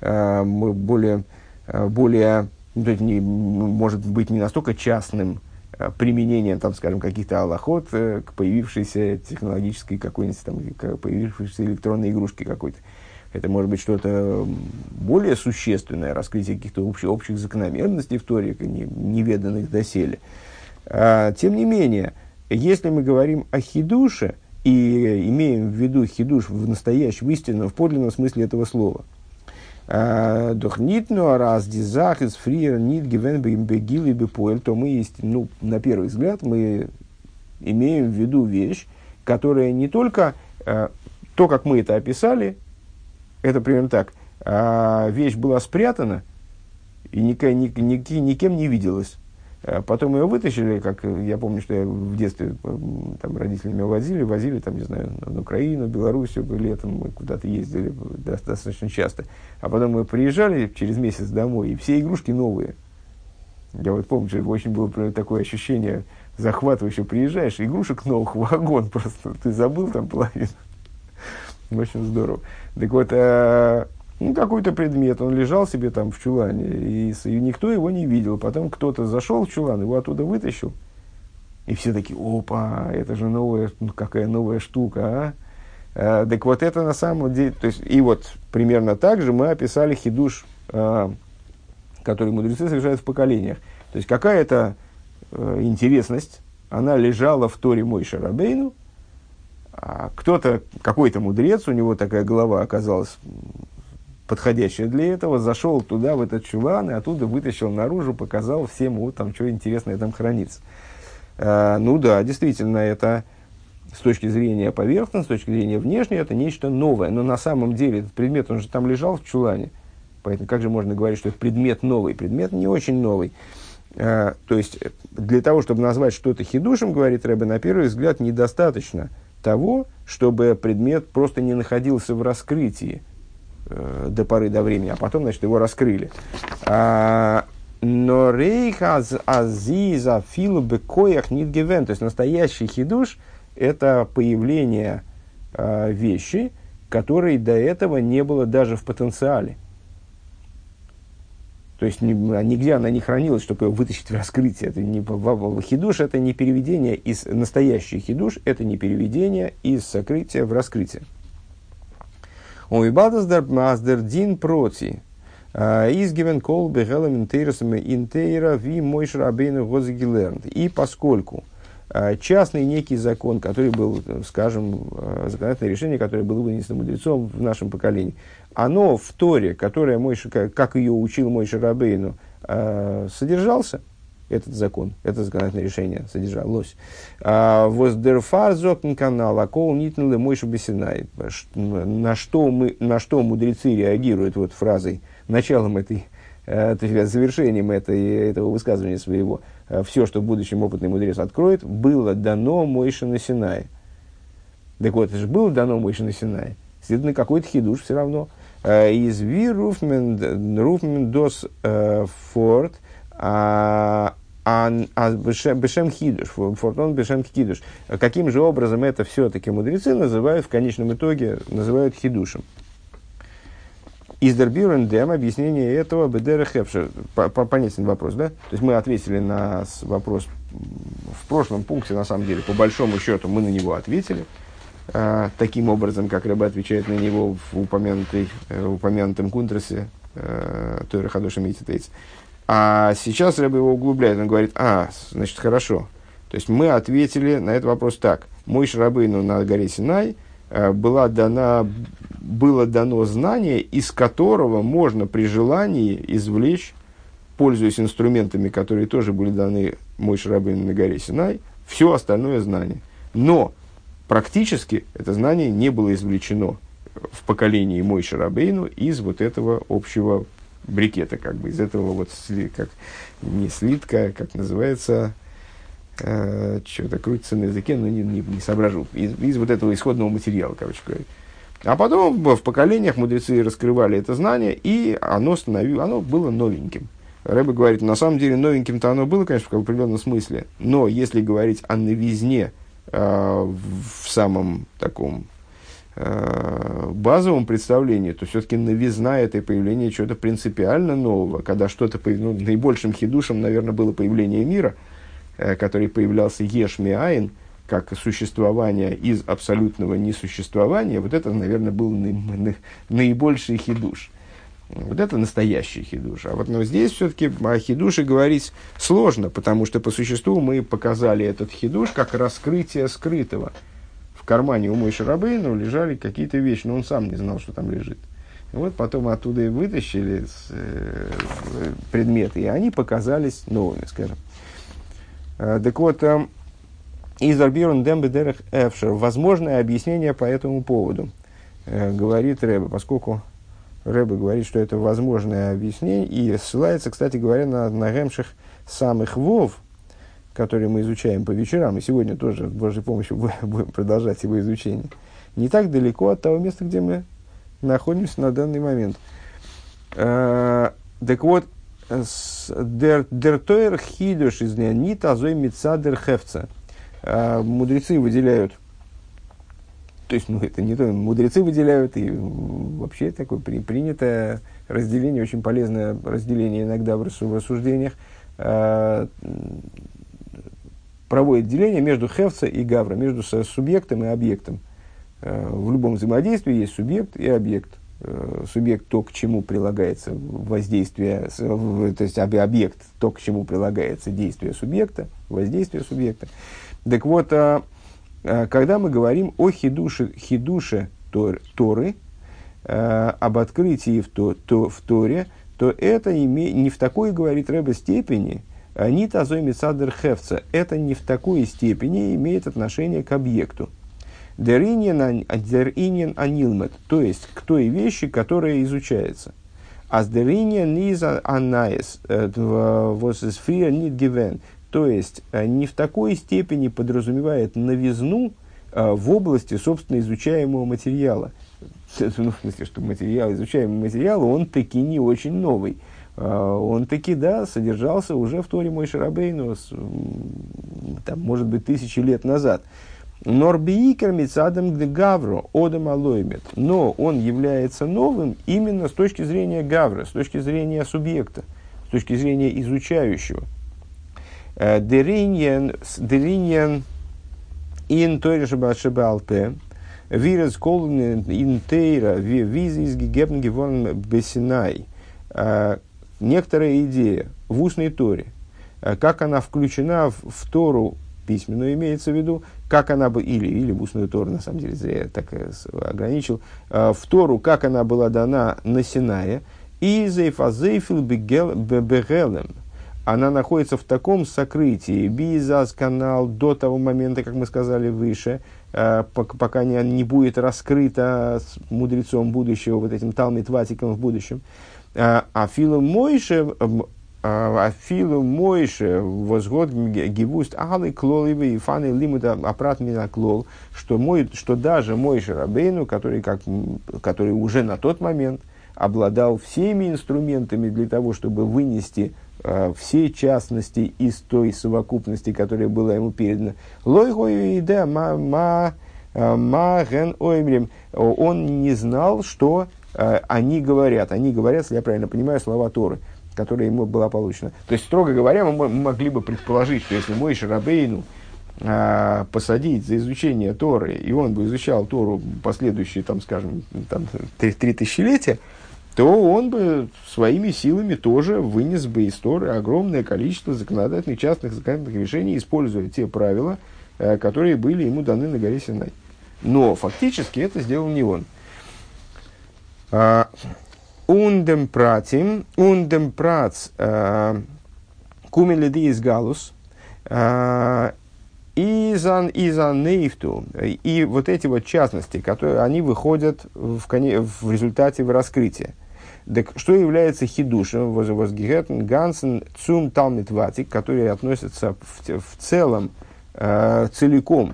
S1: э, более, э, более ну, может быть не настолько частным, Э, применение, там, скажем, каких-то аллоход э, к появившейся технологической какой-нибудь, там, к появившейся электронной игрушке какой-то. Это может быть что-то более существенное, раскрытие каких-то общих, общих закономерностей в Торе, не, неведанных доселе. А, тем не менее, если мы говорим о хидуше и имеем в виду хидуш в настоящем, в истинном, в подлинном смысле этого слова – Doch нит ну раз дизах из фриер нит гивен бегил бепоэль, то мы, есть, ну, на первый взгляд, мы имеем в виду вещь, которая не только э, то, как мы это описали, это примерно так, э, вещь была спрятана и никем, никем, никем не виделась. Э, потом ее вытащили, как я помню, что я в детстве там, родители меня возили, возили, там, не знаю, на Украину, Белоруссию, летом мы куда-то ездили достаточно часто. А потом мы приезжали через месяц домой, и все игрушки новые. Я вот помню, что очень было такое ощущение захватывающее. Приезжаешь, игрушек новых вагон просто. Ты забыл там половину. Очень здорово. Так вот, э, Ну, какой-то предмет, он лежал себе там в чулане, и, и никто его не видел. Потом кто-то зашел в чулан, его оттуда вытащил. И все такие, опа, это же новая, ну, какая новая штука, а? а так вот это на самом деле, то есть, и вот примерно так же мы описали хидуш, а, который мудрецы совершают в поколениях. То есть какая-то а, интересность, она лежала в Торе Мой Шарабейну, а кто-то, какой-то мудрец, у него такая голова оказалась подходящая для этого, зашел туда, в этот чулан, и оттуда вытащил наружу, показал всем, вот там, что интересное там хранится. А, ну да, действительно, это с точки зрения поверхности, с точки зрения внешней, это нечто новое. Но на самом деле этот предмет, он же там лежал в чулане. Поэтому как же можно говорить, что это предмет новый? Предмет не очень новый. А, то есть, для того, чтобы назвать что-то хидушем, говорит Рэбе, на первый взгляд, недостаточно – того, чтобы предмет просто не находился в раскрытии э, до поры до времени, а потом, значит, его раскрыли. А, но рейх азиза филу бекоях нит гивен, то есть настоящий хидуш – это появление э, вещи, которой до этого не было даже в потенциале. То есть нигде она не хранилась, чтобы ее вытащить в раскрытие. Это не, хидуш это не переведение из настоящий хидуш, это не переведение из сокрытия в раскрытие. Маздер Дин Проти. А, изгивен кол бегелем интейросами интейра ви мойш рабейну гозгилернт. И поскольку а, частный некий закон, который был, скажем, а, законодательное решение, которое было вынесено мудрецом в нашем поколении, оно в Торе, которое мой, как ее учил мой Шарабейну, содержался, этот закон, это законодательное решение содержалось. А, Воздерфарзокн канал, акол нитнелы мой шабесинай. На что, мы, на что мудрецы реагируют вот фразой, началом этой, э, то есть завершением этой, этого высказывания своего. Э, Все, что в будущем опытный мудрец откроет, было дано Мойше на Синае. Так вот, это же было дано Мойше на Синае. Следовательно, какой-то хидуш все равно. Э, из ви руфмен дос форт, бешем хидуш, фортон бешем хидуш. Каким же образом это все-таки мудрецы называют в конечном итоге, называют хидушем? Из Дербирен Дем объяснение этого Бедера Хепшер. Понятен вопрос, да? То есть мы ответили на вопрос в прошлом пункте, на самом деле, по большому счету мы на него ответили. А, таким образом, как Рыба отвечает на него в упомянутой, э, упомянутом кунтрасе э, Тойра Хадоша Мититейц. А сейчас Рыба его углубляет, он говорит, а, значит, хорошо. То есть мы ответили на этот вопрос так. Мой Шарабейну на горе Синай э, была дана, было дано знание, из которого можно при желании извлечь, пользуясь инструментами, которые тоже были даны мой Шарабейну на горе Синай, все остальное знание. Но практически это знание не было извлечено в поколении Мой Шарабейну из вот этого общего брикета, как бы из этого вот, как не слитка, как называется, э, что-то крутится на языке, но не, не, не соображу, из, из вот этого исходного материала, короче говоря. А потом в поколениях мудрецы раскрывали это знание, и оно, становилось, оно было новеньким. Рэбе говорит, на самом деле новеньким-то оно было, конечно, в определенном смысле, но если говорить о новизне Э, в самом таком базовом представлении, то все-таки новизна это появление чего-то принципиально нового, когда что-то, ну, наибольшим хидушем, наверное, было появление мира, э, который появлялся Ешми Айн, как существование из абсолютного несуществования, вот это, наверное, был наибольший хидуш. Вот это настоящий хидуш. А вот но здесь все-таки о хидуше говорить сложно, потому что по существу мы показали этот хидуш как раскрытие скрытого. Кармане у Мойши Рабейну лежали какие-то вещи, но он сам не знал, что там лежит. Вот потом оттуда и вытащили э, предметы, и они показались новыми, скажем. Э, так вот, э, из Арбирон Дембедерах Эфшер. Возможное объяснение по этому поводу. Э, говорит Рэбе, поскольку Рэбе говорит, что это возможное объяснение, и ссылается, кстати говоря, на, на гемших самых вов, которые мы изучаем по вечерам, и сегодня тоже с Божьей помощью будем продолжать его изучение. Не так далеко от того места, где мы находимся на данный момент. Э, так вот, дертойр хидуш из нит азой мицадер хевца. Э, мудрецы выделяют То есть, ну, это не то, мудрецы выделяют, и вообще такое при, принятое разделение, очень полезное разделение иногда в рассуждениях, э, проводит деление между хевца и гавра, между субъектом и объектом. Э, в любом взаимодействии есть субъект и объект. Э, субъект то, к чему прилагается воздействие, то есть объект то, к чему прилагается действие субъекта, воздействие субъекта. Так вот, а, а, когда мы говорим о хидуше, хидуше тор, Торы, а, об открытии в, то, то, в Торе, то это име, не в такой, говорит Рэбе, степени, не тазой мецадер хевца, это не в такой степени имеет отношение к объекту. Дериньен анилмет, то есть к той вещи, которая изучается. А с дериньен низа анаес, э, восисфрия нит гивен, то есть э, не в такой степени подразумевает новизну э, в области, собственно, изучаемого материала. Ну, в смысле, что материал, изучаемый материал, он таки не очень новый. Он таки, да, содержался уже в Торе Мой Шарабейну, там, может быть, тысячи лет назад. Норбиикер мецадам гавро одам алоймет. Но он является новым именно с точки зрения гавра, с точки зрения субъекта, с точки зрения изучающего. Э, дериньен ин тойрешабалпе, вирес колн ин тейра, визис гигебн гевон бесинай. Некоторая идея в устной торе, э, как она включена в, в Тору письменную имеется в виду, как она бы, или, или в устную Тору, на самом деле, зря я так э, ограничил, э, в Тору, как она была дана на Синае, и зейфазейфил бегелем, она находится в таком сокрытии, бизаз канал до того момента, как мы сказали выше, пока не, не будет раскрыто с мудрецом будущего, вот этим Талмит Ватиком в будущем. А Филом Мойше Афилу Мойше возгод гивуст алы клоливы и фаны лимуда апрат мина клол, что, мой, что даже Мойше Рабейну, который, как, который уже на тот момент обладал всеми инструментами для того, чтобы вынести э, все частности из той совокупности, которая была ему передана. Лойгою иде ма ма ма ген оймрим. Он не знал, что э, они говорят. Они говорят, если я правильно понимаю, слова Торы которая ему была получена. То есть, строго говоря, мы могли бы предположить, что если мой Шарабейну посадить за изучение Торы, и он бы изучал Тору последующие, там, скажем, там, три, три тысячелетия, то он бы своими силами тоже вынес бы из Торы огромное количество законодательных, частных законодательных решений, используя те правила, которые были ему даны на горе Синай. Но фактически это сделал не он. А, Ундем пратим, ундем прац э, кумен лиди из галус, э, изан изан нейфту. И вот эти вот частности, которые они выходят в, коне, в результате в раскрытия. Так что является хидушем, возгигетн гансен цум талмит ватик, которые относятся в, в целом, целиком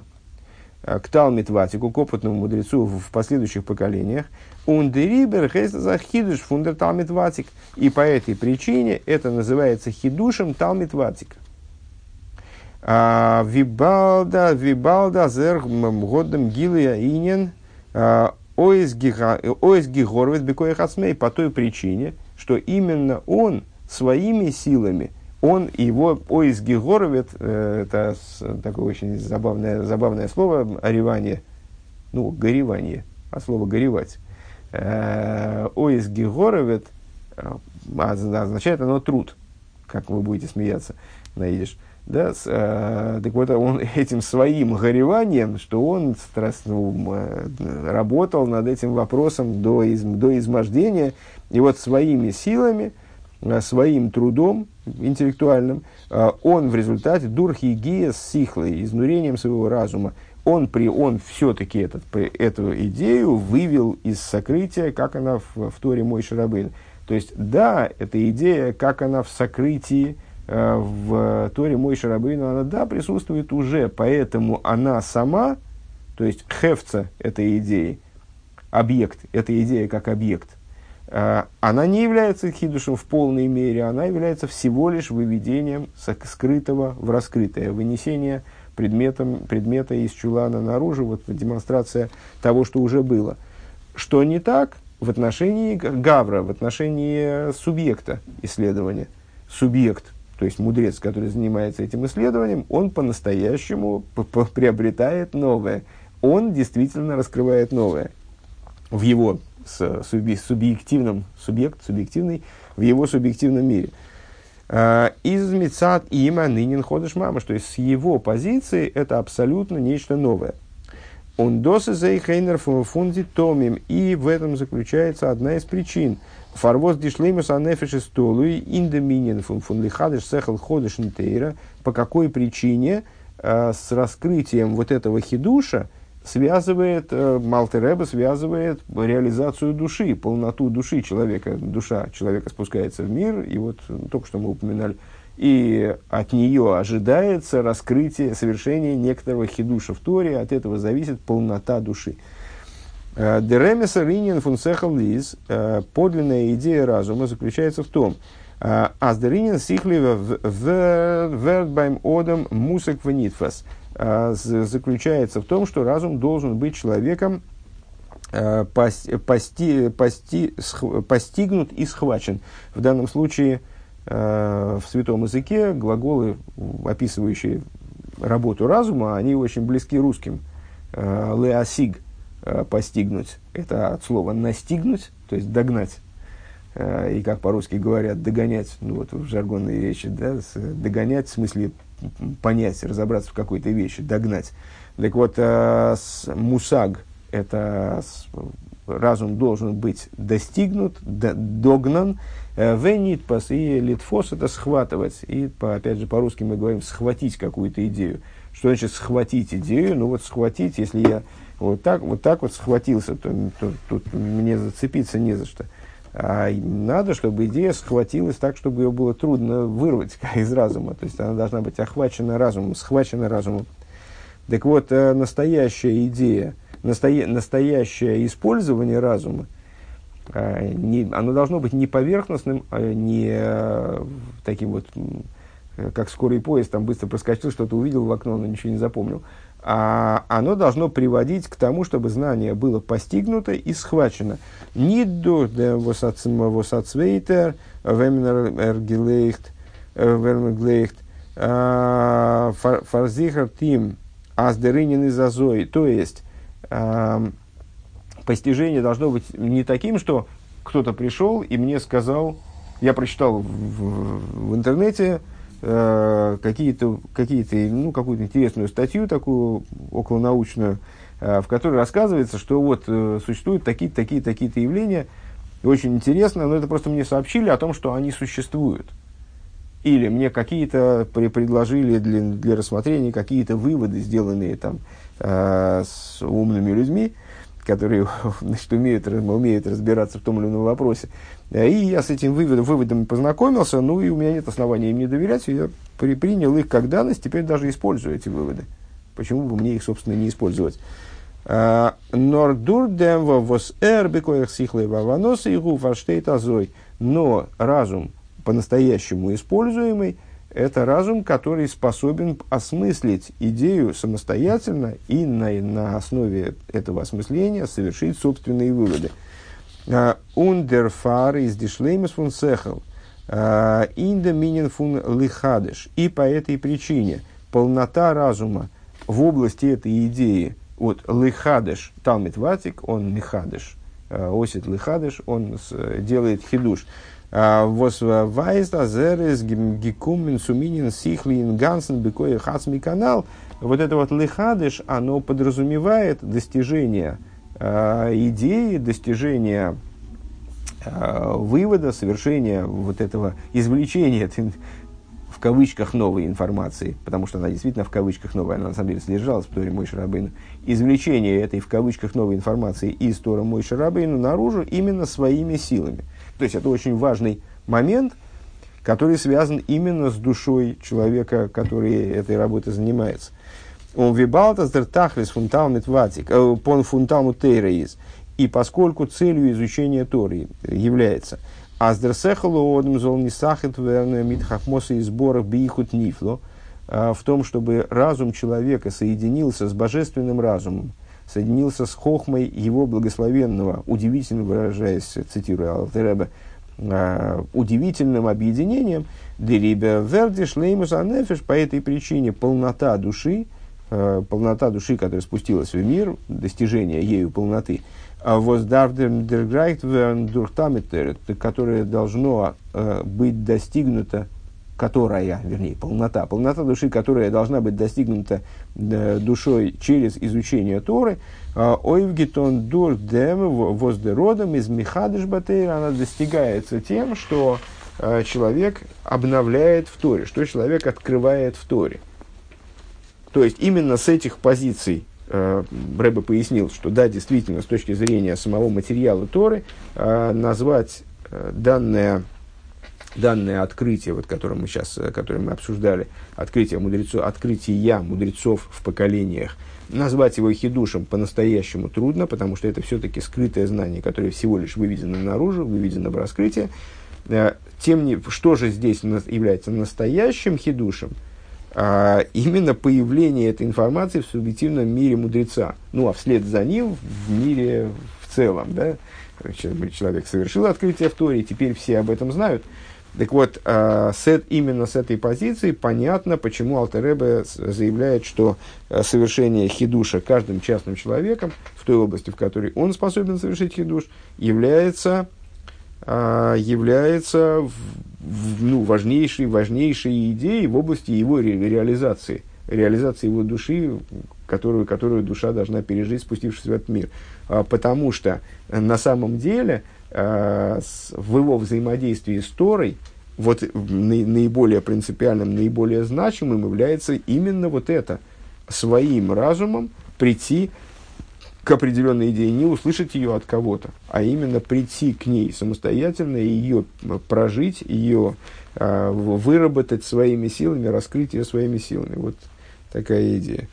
S1: к Талмитватику, к опытному мудрецу в последующих поколениях, Ундерибер за хидуш фундер Талмитватик. И по этой причине это называется хидушем Талмитватик. А, вибалда, вибалда, зер, годом гилия инин, а, оис гигорвет бекоих по той причине, что именно он своими силами – он его поиск Гегоровит, э, это такое очень забавное, забавное слово, оревание, ну, горевание, а слово горевать. Э, Оис Гегоровит э, означает оно труд, как вы будете смеяться, найдешь. Да, с, э, так вот, он этим своим гореванием, что он страст, ну, работал над этим вопросом до, из, до измождения, и вот своими силами – своим трудом интеллектуальным, э, он в результате дурхигия с сихлой, изнурением своего разума, он, при, он все-таки этот, эту идею вывел из сокрытия, как она в, в Торе Мой Шарабын. То есть, да, эта идея, как она в сокрытии, э, в Торе Мой Шарабын, она, да, присутствует уже, поэтому она сама, то есть, хевца этой идеи, объект, эта идея как объект – Э, она не является хидушем в полной мере, она является всего лишь выведением скрытого в раскрытое, вынесение предметом, предмета из чулана наружу, вот демонстрация того, что уже было. Что не так в отношении Гавра, в отношении субъекта исследования. Субъект, то есть мудрец, который занимается этим исследованием, он по-настоящему приобретает новое. Он действительно раскрывает новое в его субъективном, субъект, субъективный, в его субъективном мире. А, из Мецат има нынен ходишь мама, что есть с его позиции это абсолютно нечто новое. Он досы зейхейнер фунди томим. И в этом заключается одна из причин. Фарвоз дишлеймус анефиш столуи индоминин фун фун лихадыш сехал ходыш. По какой причине э, с раскрытием вот этого хидуша связывает, э, Малтереба связывает реализацию души, полноту души человека. Душа человека спускается в мир, и вот только что мы упоминали, и от нее ожидается раскрытие, совершение некоторого хидуша в Торе, от этого зависит полнота души. Э, Деремеса ринин фунсехал лиз, э, подлинная идея разума заключается в том, Аздеринин сихлива в вердбайм одам мусек венитфас – а, заключается в том, что разум должен быть человеком а, пости, пости, постигнут и схвачен. В данном случае а, в святом языке глаголы, описывающие работу разума, они очень близки русским. Леосиг – постигнуть – это от слова настигнуть, то есть догнать. И как по-русски говорят, догонять, ну вот в жаргонной речи, да, догонять в смысле понять, разобраться в какой-то вещи, догнать. Так вот, э, с, мусаг – это с, разум должен быть достигнут, д, догнан, э, венитпас и литфос – это схватывать. И, по, опять же, по-русски мы говорим «схватить какую-то идею». Что значит схватить идею? Ну вот схватить, если я вот так вот, так вот схватился, то, то тут мне зацепиться не за что. А надо, чтобы идея схватилась так, чтобы ее было трудно вырвать из разума. То есть она должна быть охвачена разумом, схвачена разумом. Так вот, э, настоящая идея, настоя, настоящее использование разума, э, не, оно должно быть не поверхностным, а не э, таким вот, как скорый поезд, там быстро проскочил, что-то увидел в окно, но ничего не запомнил а оно должно приводить к тому, чтобы знание было постигнуто и схвачено. Не до восацвейтер, вемнергелейхт, вермеглейхт, фарзихар тим, аздерынин и зазой. То есть, а, постижение должно быть не таким, что кто-то пришел и мне сказал, я прочитал в, в, в интернете, э, какие-то, какие-то, ну, какую-то интересную статью такую околонаучную, э, в которой рассказывается, что вот э, существуют такие-то, такие такие-то явления, очень интересно, но это просто мне сообщили о том, что они существуют. Или мне какие-то при, предложили для, для рассмотрения какие-то выводы, сделанные там э, с умными людьми, которые значит, умеют, умеют разбираться в том или ином вопросе. Э, и я с этим выводом, выводом познакомился, ну и у меня нет основания им не доверять, я при, принял их как данность, теперь даже использую эти выводы. Почему бы мне их, собственно, не использовать? Э, Нордурдем вос эр бекоях сихлей ваванос и гуфаштейт азой. Но разум, по-настоящему используемый, это разум, который способен осмыслить идею самостоятельно и на, на основе этого осмысления совершить собственные выводы. Ундерфар из дишлеймес фун сехал. Инда минин фун лихадыш. И по этой причине полнота разума в области этой идеи вот лихадыш, Талмит Ватик, он лихадыш, осит лихадыш, он делает хидуш. Вос вайст гекумен суминин сихлин гансен бекоя хацми канал. Вот это вот лихадыш, оно подразумевает достижение э, идеи, достижения э, вывода, совершения вот этого извлечения в кавычках новой информации, потому что она действительно в кавычках новая, она на самом деле содержалась в Торе Мой Шарабейну, извлечение этой в кавычках новой информации из Тора Мой Шарабейну наружу именно своими силами. То есть это очень важный момент, который связан именно с душой человека, который этой работой занимается. Он вибалтас дер тахлис фунталмит ватик, э, пон фунталму тейраиз. И поскольку целью изучения Торы является Аздерсехалу одм зол не сахет верне мит хахмоса и сборах биихут нифло, в том, чтобы разум человека соединился с божественным разумом, соединился с хохмой его благословенного, удивительно выражаясь, цитируя Алтереба, удивительным объединением, дерибе вердиш леймус анефиш, по этой причине полнота души, полнота души, которая спустилась в мир, достижение ею полноты, которое должно быть достигнуто которая, вернее, полнота, полнота души, которая должна быть достигнута э, душой через изучение Торы, а, ойвгитон дурдем воздеродом из михадыш батейра, она достигается тем, что э, человек обновляет в Торе, что человек открывает в Торе. То есть именно с этих позиций э, Рэбе пояснил, что да, действительно, с точки зрения самого материала Торы, назвать данное данное открытие, вот, которое мы сейчас, э, которое мы обсуждали, открытие мудрецов, открытие мудрецов в поколениях, назвать его хидушем по-настоящему трудно, потому что это все-таки скрытое знание, которое всего лишь выведено наружу, выведено в раскрытие. Э, тем не, что же здесь является настоящим хидушем? А, именно появление этой информации в субъективном мире мудреца. Ну, а вслед за ним в мире в целом. Да? Человек совершил открытие в Торе, теперь все об этом знают. Так вот, э, с, именно с этой позиции понятно, почему Алтеребе заявляет, что э, совершение хидуша каждым частным человеком в той области, в которой он способен совершить хидуш, является, э, является ну, важнейшей, важнейшей идеей в области его ре, реализации, реализации его души, которую, которую душа должна пережить, спустившись в этот мир. А, потому что на самом деле в его взаимодействии с Торой, вот наиболее принципиальным, наиболее значимым является именно вот это. Своим разумом прийти к определенной идее, не услышать ее от кого-то, а именно прийти к ней самостоятельно, ее прожить, ее э, выработать своими силами, раскрыть ее своими силами. Вот такая идея.